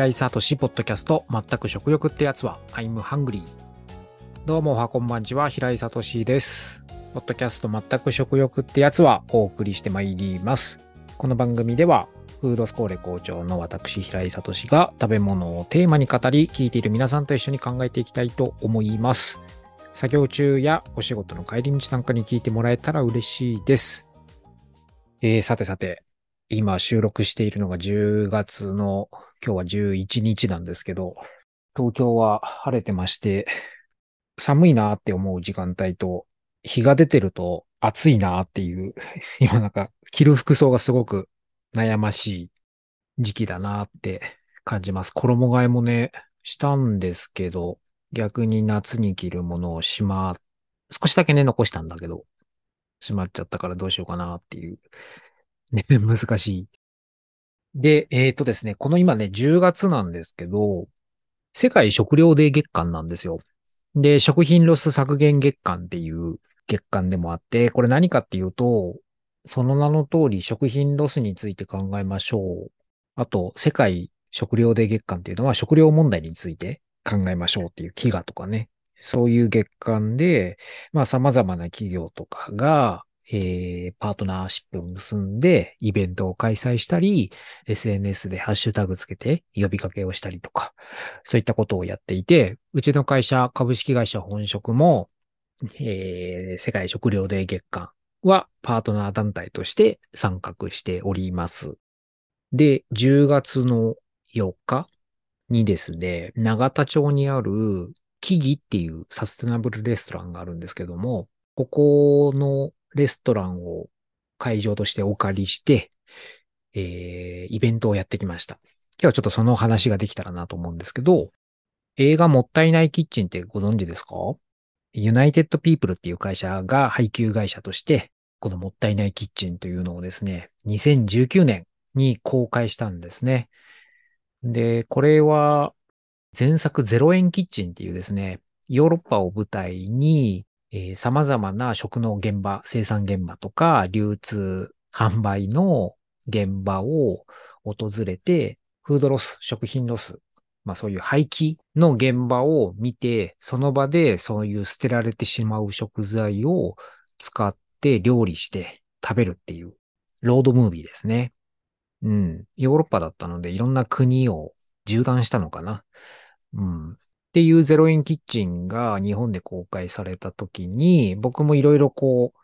平井聡ポッドキャスト、全く食欲ってやつは、I'm hungry。どうもおはこんばんちは、平井聡です。ポッドキャスト、全く食欲ってやつは、お送りしてまいります。この番組では、フードスコーレ校長の私、平井聡が食べ物をテーマに語り、聞いている皆さんと一緒に考えていきたいと思います。作業中やお仕事の帰り道なんかに聞いてもらえたら嬉しいです。えー、さてさて、今収録しているのが10月の今日は11日なんですけど、東京は晴れてまして、寒いなーって思う時間帯と、日が出てると暑いなーっていう、今なんか着る服装がすごく悩ましい時期だなーって感じます。衣替えもね、したんですけど、逆に夏に着るものをしま、少しだけね、残したんだけど、しまっちゃったからどうしようかなーっていう。ね、難しい。で、えっ、とですね、この今ね、10月なんですけど、世界食糧デー月間なんですよ。で、食品ロス削減月間っていう月間でもあって、これ何かっていうと、その名の通り食品ロスについて考えましょう。あと、世界食糧デー月間っていうのは食料問題について考えましょうっていう飢餓とかね。そういう月間で、まあ様々な企業とかが、えー、パートナーシップを結んでイベントを開催したり、SNS でハッシュタグつけて呼びかけをしたりとか、そういったことをやっていて、うちの会社、株式会社本職も、えー、世界食糧デー月間はパートナー団体として参画しております。で、10月の4日にですね、長田町にある木々っていうサステナブルレストランがあるんですけども、ここのレストランを会場としてお借りして、えー、イベントをやってきました。今日はちょっとその話ができたらなと思うんですけど、映画もったいないキッチンってご存知ですか？ユナイテッドピープルっていう会社が配給会社として、このもったいないキッチンというのをですね、2019年に公開したんですね。で、これは前作0円キッチンっていうですね、ヨーロッパを舞台に、えー、様々な食の現場、生産現場とか、流通、販売の現場を訪れて、フードロス、食品ロス、まあそういう廃棄の現場を見て、その場でそういう捨てられてしまう食材を使って料理して食べるっていうロードムービーですね。うん。ヨーロッパだったのでいろんな国を縦断したのかな。うん。っていうゼロ円キッチンが日本で公開された時に、僕もいろいろこう、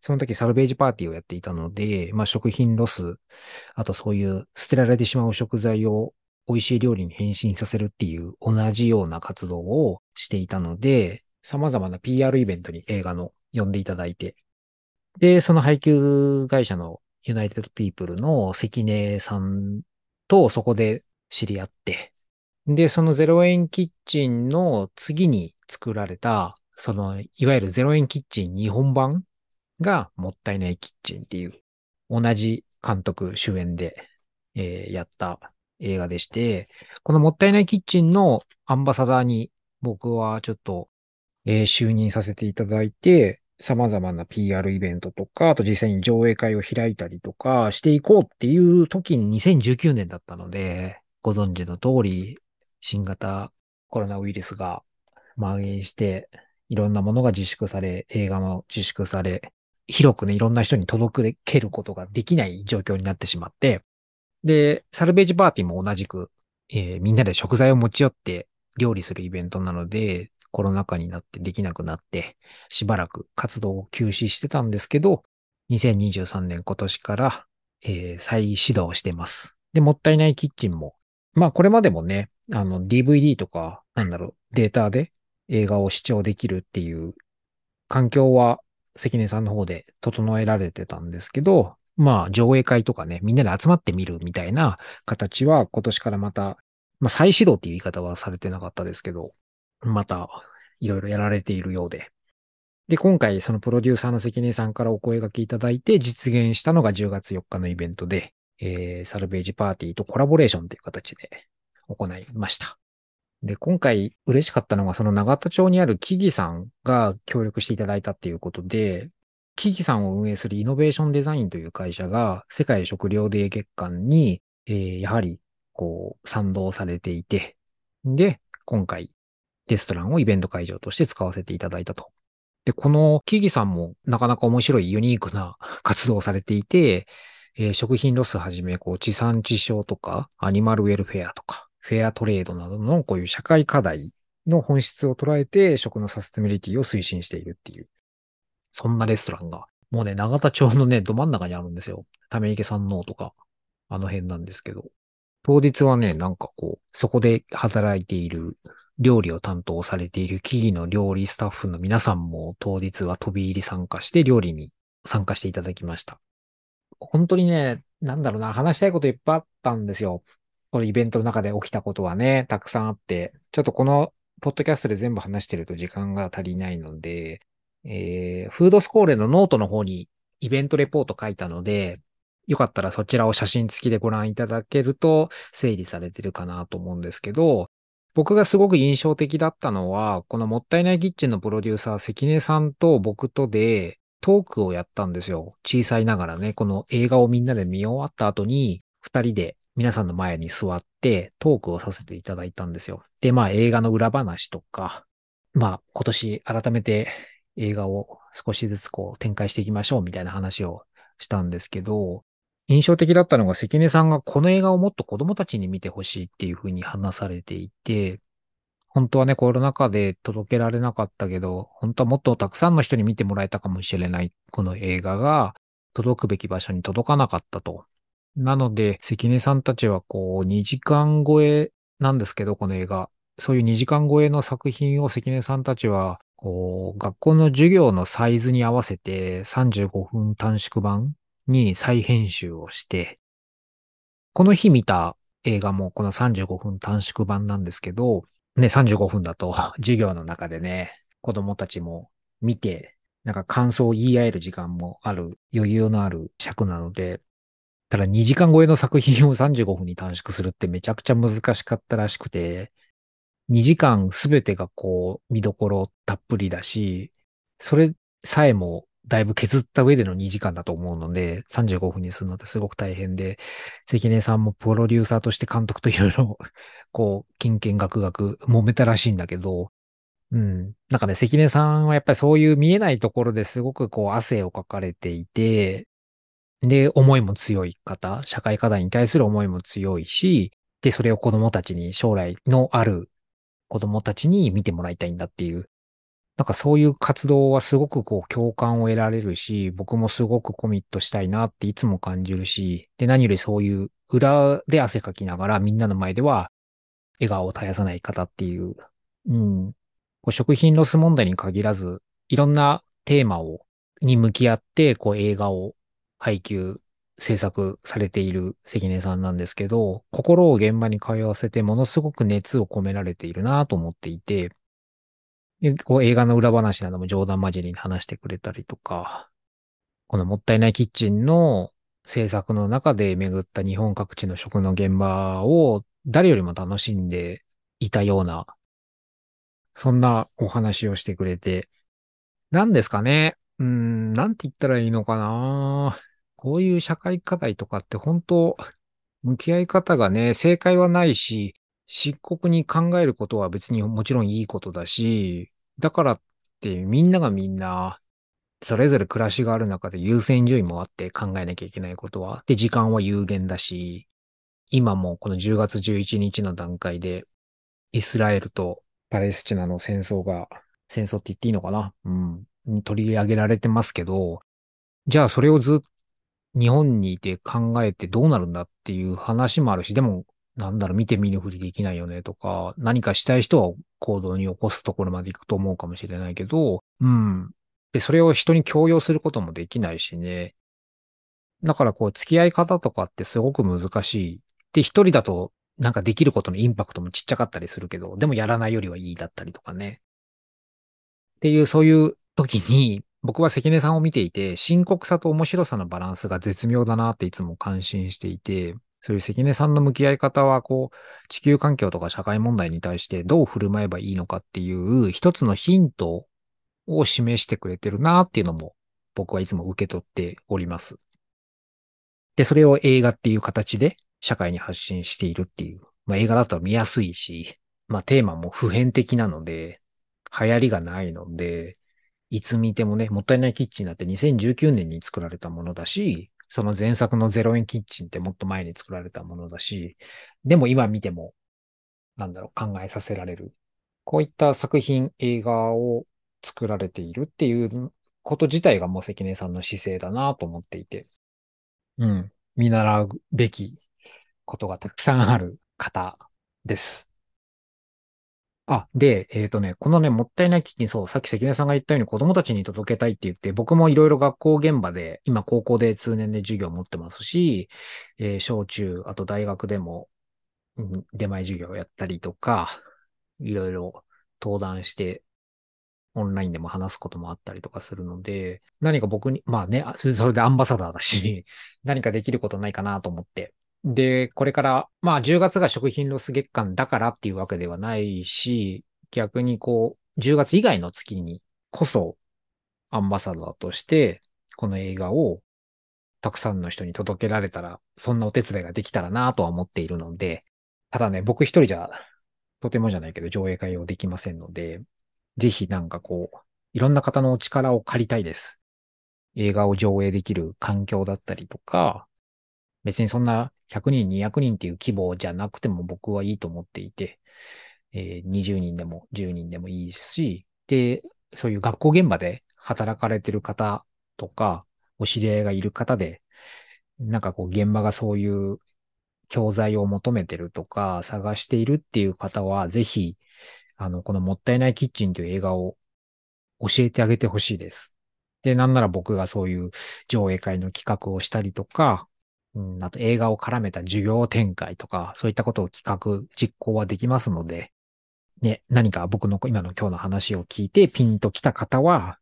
その時サルベージパーティーをやっていたので、まあ食品ロス、あとそういう捨てられてしまう食材を美味しい料理に変身させるっていう同じような活動をしていたので、様々な PR イベントに映画の呼んでいただいて、で、その配給会社のユナイテッドピープルの関根さんとそこで知り合って、で、その0円キッチンの次に作られた、その、いわゆる0円キッチン日本版がもったいないキッチンっていう、同じ監督主演で、えー、やった映画でして、このもったいないキッチンのアンバサダーに僕はちょっと、えー、就任させていただいて、様々な PR イベントとか、あと実際に上映会を開いたりとかしていこうっていう時に2019年だったので、ご存知の通り、新型コロナウイルスが蔓延して、いろんなものが自粛され、映画も自粛され、広くね、いろんな人に届けることができない状況になってしまって、で、サルベージパーティーも同じく、えー、みんなで食材を持ち寄って料理するイベントなので、コロナ禍になってできなくなって、しばらく活動を休止してたんですけど、2023年今年から、えー、再始動してます。で、もったいないキッチンも、まあこれまでもね、あの DVD とか、なんだろう、データで映画を視聴できるっていう環境は関根さんの方で整えられてたんですけど、まあ上映会とかね、みんなで集まってみるみたいな形は今年からまた、まあ再始動っていう言い方はされてなかったですけど、またいろいろやられているようで。で、今回そのプロデューサーの関根さんからお声掛けいただいて実現したのが10月4日のイベントで、えー、サルベージパーティーとコラボレーションという形で行いました。で、今回嬉しかったのがその長田町にある木々さんが協力していただいたっていうことで、木々さんを運営するイノベーションデザインという会社が世界食料デー月間に、えー、やはりこう、賛同されていて、で、今回、レストランをイベント会場として使わせていただいたと。で、この木々さんもなかなか面白いユニークな活動をされていて、えー、食品ロスはじめ、こう、地産地消とか、アニマルウェルフェアとか、フェアトレードなどのこういう社会課題の本質を捉えて食のサステナビリティを推進しているっていう、そんなレストランが、もうね、長田町のね、ど真ん中にあるんですよ。ため池山王とか、あの辺なんですけど。当日はね、なんかこう、そこで働いている、料理を担当されている企業の料理スタッフの皆さんも当日は飛び入り参加して料理に参加していただきました。本当にね、なんだろうな、話したいこといっぱいあったんですよ。このイベントの中で起きたことはね、たくさんあって、ちょっとこのポッドキャストで全部話してると時間が足りないので、えー、フードスコーレのノートの方にイベントレポート書いたので、よかったらそちらを写真付きでご覧いただけると整理されてるかなと思うんですけど、僕がすごく印象的だったのは、このもったいないキッチンのプロデューサー、関根さんと僕とでトークをやったんですよ。小さいながらね、この映画をみんなで見終わった後に、二人で皆さんの前に座ってトークをさせていただいたんですよ。で、まあ映画の裏話とか、まあ今年改めて映画を少しずつこう展開していきましょうみたいな話をしたんですけど、印象的だったのが関根さんがこの映画をもっと子供たちに見てほしいっていうふうに話されていて、本当はね、コロナ禍で届けられなかったけど、本当はもっとたくさんの人に見てもらえたかもしれないこの映画が届くべき場所に届かなかったと。なので、関根さんたちはこう2時間超えなんですけど、この映画。そういう2時間超えの作品を関根さんたちは、こう、学校の授業のサイズに合わせて35分短縮版に再編集をして、この日見た映画もこの35分短縮版なんですけど、ね、35分だと 授業の中でね、子供たちも見て、なんか感想を言い合える時間もある、余裕のある尺なので、ただ2時間超えの作品を35分に短縮するってめちゃくちゃ難しかったらしくて、2時間すべてがこう見どころたっぷりだし、それさえもだいぶ削った上での2時間だと思うので、35分にするのってすごく大変で、関根さんもプロデューサーとして監督といろいろ、こう、金券学学揉めたらしいんだけど、うん。なんかね、関根さんはやっぱりそういう見えないところですごくこう汗をかかれていて、で、思いも強い方、社会課題に対する思いも強いし、で、それを子供たちに、将来のある子供たちに見てもらいたいんだっていう。なんかそういう活動はすごくこう共感を得られるし、僕もすごくコミットしたいなっていつも感じるし、で、何よりそういう裏で汗かきながらみんなの前では笑顔を絶やさない方っていう、うん、こう食品ロス問題に限らず、いろんなテーマを、に向き合って、こう映画を配給、制作されている関根さんなんですけど、心を現場に通わせてものすごく熱を込められているなと思っていて、で、こう映画の裏話なども冗談交じりに話してくれたりとか、このもったいないキッチンの制作の中で巡った日本各地の食の現場を誰よりも楽しんでいたような、そんなお話をしてくれて、何ですかね？うん、なんて言ったらいいのかな？こういう社会課題とかって本当、向き合い方がね、正解はないし、漆黒に考えることは別にもちろんいいことだし、だからってみんながみんな、それぞれ暮らしがある中で優先順位もあって考えなきゃいけないことは。で、時間は有限だし、今もこの10月11日の段階で、イスラエルとパレスチナの戦争が、戦争って言っていいのかな？うん。取り上げられてますけど、じゃあそれをずっと日本にいて考えてどうなるんだっていう話もあるし、でもなんだろ、見て見ぬふりできないよねとか、何かしたい人は行動に起こすところまで行くと思うかもしれないけど、うん。で、それを人に強要することもできないしね。だからこう、付き合い方とかってすごく難しい。で、一人だとなんかできることのインパクトもちっちゃかったりするけど、でもやらないよりはいいだったりとかね。っていう、そういう時に、僕は関根さんを見ていて、深刻さと面白さのバランスが絶妙だなっていつも感心していて、そういう関根さんの向き合い方は、こう、地球環境とか社会問題に対してどう振る舞えばいいのかっていう一つのヒントを示してくれてるなっていうのも僕はいつも受け取っております。で、それを映画っていう形で社会に発信しているっていう。まあ映画だと見やすいし、まあテーマも普遍的なので、流行りがないので、いつ見てもね、もったいないキッチンだって2019年に作られたものだし、その前作の0円キッチンってもっと前に作られたものだし、でも今見ても、なんだろう、考えさせられる。こういった作品、映画を作られているっていうこと自体がもう関根さんの姿勢だなと思っていて、うん、見習うべきことがたくさんある方です。あ、で、えっ、ー、とね、このね、もったいない基金、そう、さっき関根さんが言ったように子供たちに届けたいって言って、僕もいろいろ学校現場で、今高校で通年で授業を持ってますし、えー、小中、あと大学でも、うん、出前授業をやったりとか、いろいろ登壇して、オンラインでも話すこともあったりとかするので、何か僕に、まあね、それでアンバサダーだし、何かできることないかなと思ってで、これから、まあ10月が食品ロス月間だからっていうわけではないし、逆にこう、10月以外の月にこそアンバサダーとして、この映画をたくさんの人に届けられたら、そんなお手伝いができたらなとは思っているので、ただね、僕一人じゃ、とてもじゃないけど上映会をできませんので、ぜひなんかこう、いろんな方のお力を借りたいです。映画を上映できる環境だったりとか、別にそんな100人、200人っていう規模じゃなくても僕はいいと思っていて、えー、20人でも10人でもいいし、で、そういう学校現場で働かれてる方とか、お知り合いがいる方で、なんかこう現場がそういう教材を求めてるとか探しているっていう方は、ぜひ、あの、このもったいないキッチンという映画を教えてあげてほしいです。で、なんなら僕がそういう上映会の企画をしたりとか、うん、あと映画を絡めた授業展開とか、そういったことを企画、実行はできますので、ね、何か僕の今の今日の話を聞いてピンと来た方は、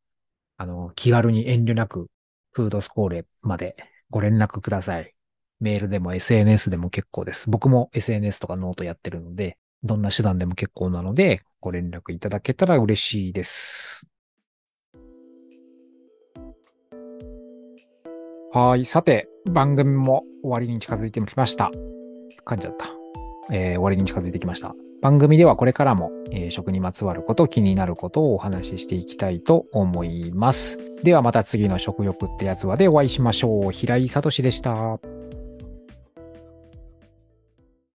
あの、気軽に遠慮なく、フードスコーレまでご連絡ください。メールでも SNS でも結構です。僕も SNS とかノートやってるので、どんな手段でも結構なので、ご連絡いただけたら嬉しいです。はい。さて、番組も終わりに近づいてきました。噛んじゃった。えー、終わりに近づいてきました。番組ではこれからも、えー、食にまつわること、気になることをお話ししていきたいと思います。ではまた次の食欲ってやつはでお会いしましょう。平井聡でした。